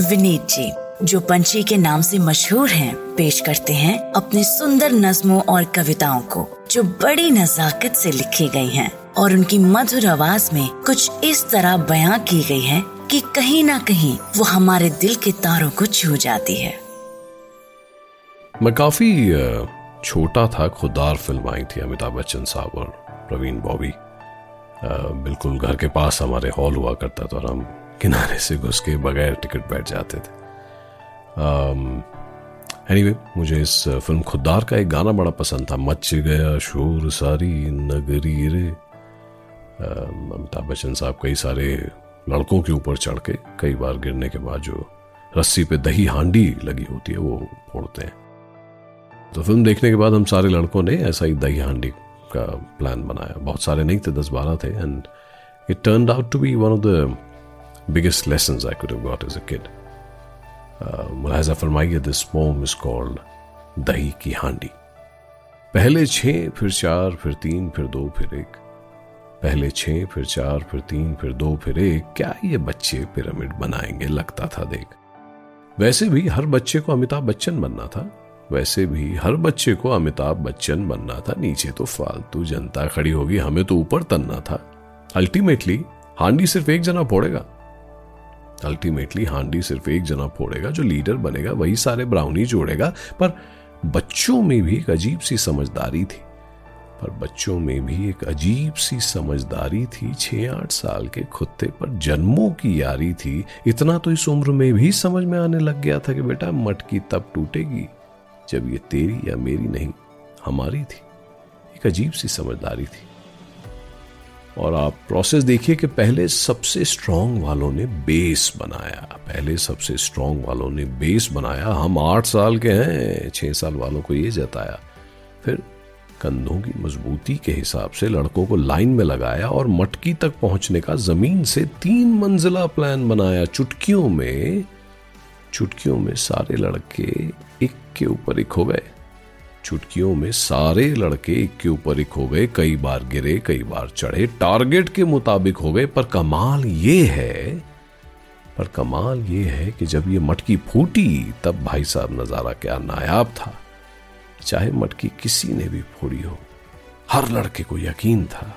विनीत जी जो पंछी के नाम से मशहूर हैं, पेश करते हैं अपने सुंदर नज्मों और कविताओं को जो बड़ी नजाकत से लिखी गई हैं और उनकी मधुर आवाज़ में कुछ इस तरह बयां की गई है कि कहीं ना कहीं वो हमारे दिल के तारों को छू जाती है। मैं काफ़ी छोटा था खुदार फ़िल्म आई थी अमिताभ बच्चन साहब और प्रवीण बॉबी। बिल्कुल घर के पास हमारे हॉल हुआ करता था और हम किनारे से घुस के बगैर टिकट बैठ जाते थे। एनीवे anyway, मुझे इस फ़िल्म खुदार का एक गाना बड़ा पसंद था। मच गया शोर सारी नगरी रे। अमिताभ बच्चन साहब कई सारे लड़कों के ऊपर चढ़ के कई बार गिरने के बाद जो रस्सी पे दही हांडी लगी होती है वो फोड़ते हैं। तो फ़िल्म देखने के बाद हम सारे लड़कों ने ऐसा ही दही हांडी का प्लान बनाया। बहुत सारे नहीं थे दस बारह थे and it turn out to be one of the biggest lesson I could have got as a kid मुलाजा फरमाइए दिस पोम इज़ कॉल्ड दही की हांडी। पहले छह, फिर चार, फिर तीन, फिर दो, फिर एक। पहले छह, फिर चार, फिर तीन, फिर दो, फिर एक। क्या ये बच्चे पिरामिड बनाएँगे, लगता था देख। वैसे भी हर बच्चे को अमिताभ बच्चन बनना था। वैसे भी हर बच्चे को अमिताभ बच्चन बनना था। नीचे तो फालतू जनता खड़ी होगी, हमें तो ऊपर तनना था। अल्टीमेटली हांडी सिर्फ़ एक जना फोड़ेगा। अल्टीमेटली हांडी सिर्फ़ एक जना फोड़ेगा, जो लीडर बनेगा, वही सारे ब्राउनी जोड़ेगा। पर बच्चों में भी एक अजीब सी समझदारी थी। पर बच्चों में भी एक अजीब सी समझदारी थी। छह आठ साल के खुत्ते पर जन्मों की यारी थी। इतना तो इस उम्र में भी समझ में आने लग गया था कि बेटा मटकी तब टूटेगी। जब ये तेरी या मेरी नहीं, हमारी थी। एक अजीब सी समझदारी थी। और आप प्रोसेस देखिए कि पहले सबसे स्ट्रांग वालों ने बेस बनाया। पहले सबसे स्ट्रांग वालों ने बेस बनाया। हम आठ साल के हैं छः साल वालों को ये जताया। फिर कंधों की मजबूती के हिसाब से लड़कों को लाइन में लगाया और मटकी तक पहुँचने का ज़मीन से तीन मंजिला प्लान बनाया। चुटकियों में चुटकियों में सारे लड़के एक के ऊपर एक हो गए। चुटकियों में सारे लड़के एक के ऊपर एक हो गए कई बार गिरे, कई बार चढ़े। टारगेट के मुताबिक हो गए पर कमाल ये है, पर कमाल ये है कि जब ये मटकी फूटी, तब भाई साहब नज़ारा क्या नायाब था। चाहे मटकी किसी ने भी फोड़ी हो, हर लड़के को यकीन था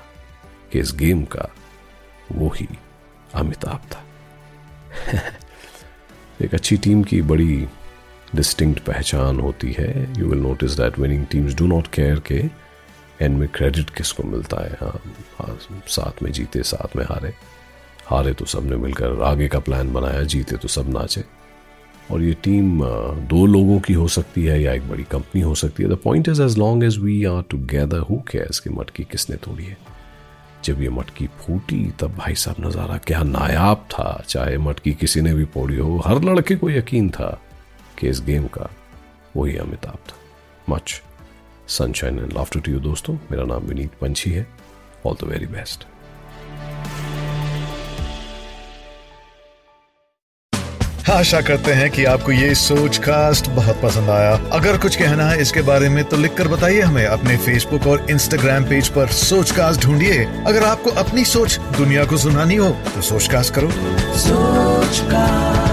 कि इस गेम का वो ही अमिताभ था। एक अच्छी टीम की बड़ी डिस्टिंक्ट पहचान होती है। You will notice that winning teams do not care के एंड में क्रेडिट किसको मिलता है। हाँ हाँ साथ में जीते, साथ में हारे। हारे तो सबने मिलकर आगे का प्लान बनाया, जीते तो सब नाचे। और ये टीम दो लोगों की हो सकती है या एक बड़ी कंपनी हो सकती है। The point is as long as we are together who cares की मटकी किसने तोड़ी है? जब ये मटकी फूटी, तब भाई साहब नज़ारा क्या नायाब था। चाहे मटकी किसी ने भी फोड़ी हो, हर लड़के को यकीन था। कि इस गेम का वही अमिताभ था। Much sunshine and laughter to you दोस्तों। मेरा नाम विनीत पंछी है। ऑल द वेरी बेस्ट आशा करते हैं कि आपको ये सोच कास्ट बहुत पसंद आया। अगर कुछ कहना है इसके बारे में तो लिखकर बताइए हमें। अपने फेसबुक और इंस्टाग्राम पेज पर सोच कास्ट ढूंढिए। अगर आपको अपनी सोच दुनिया को सुनानी हो तो सोच कास्ट करो। सोच कास्ट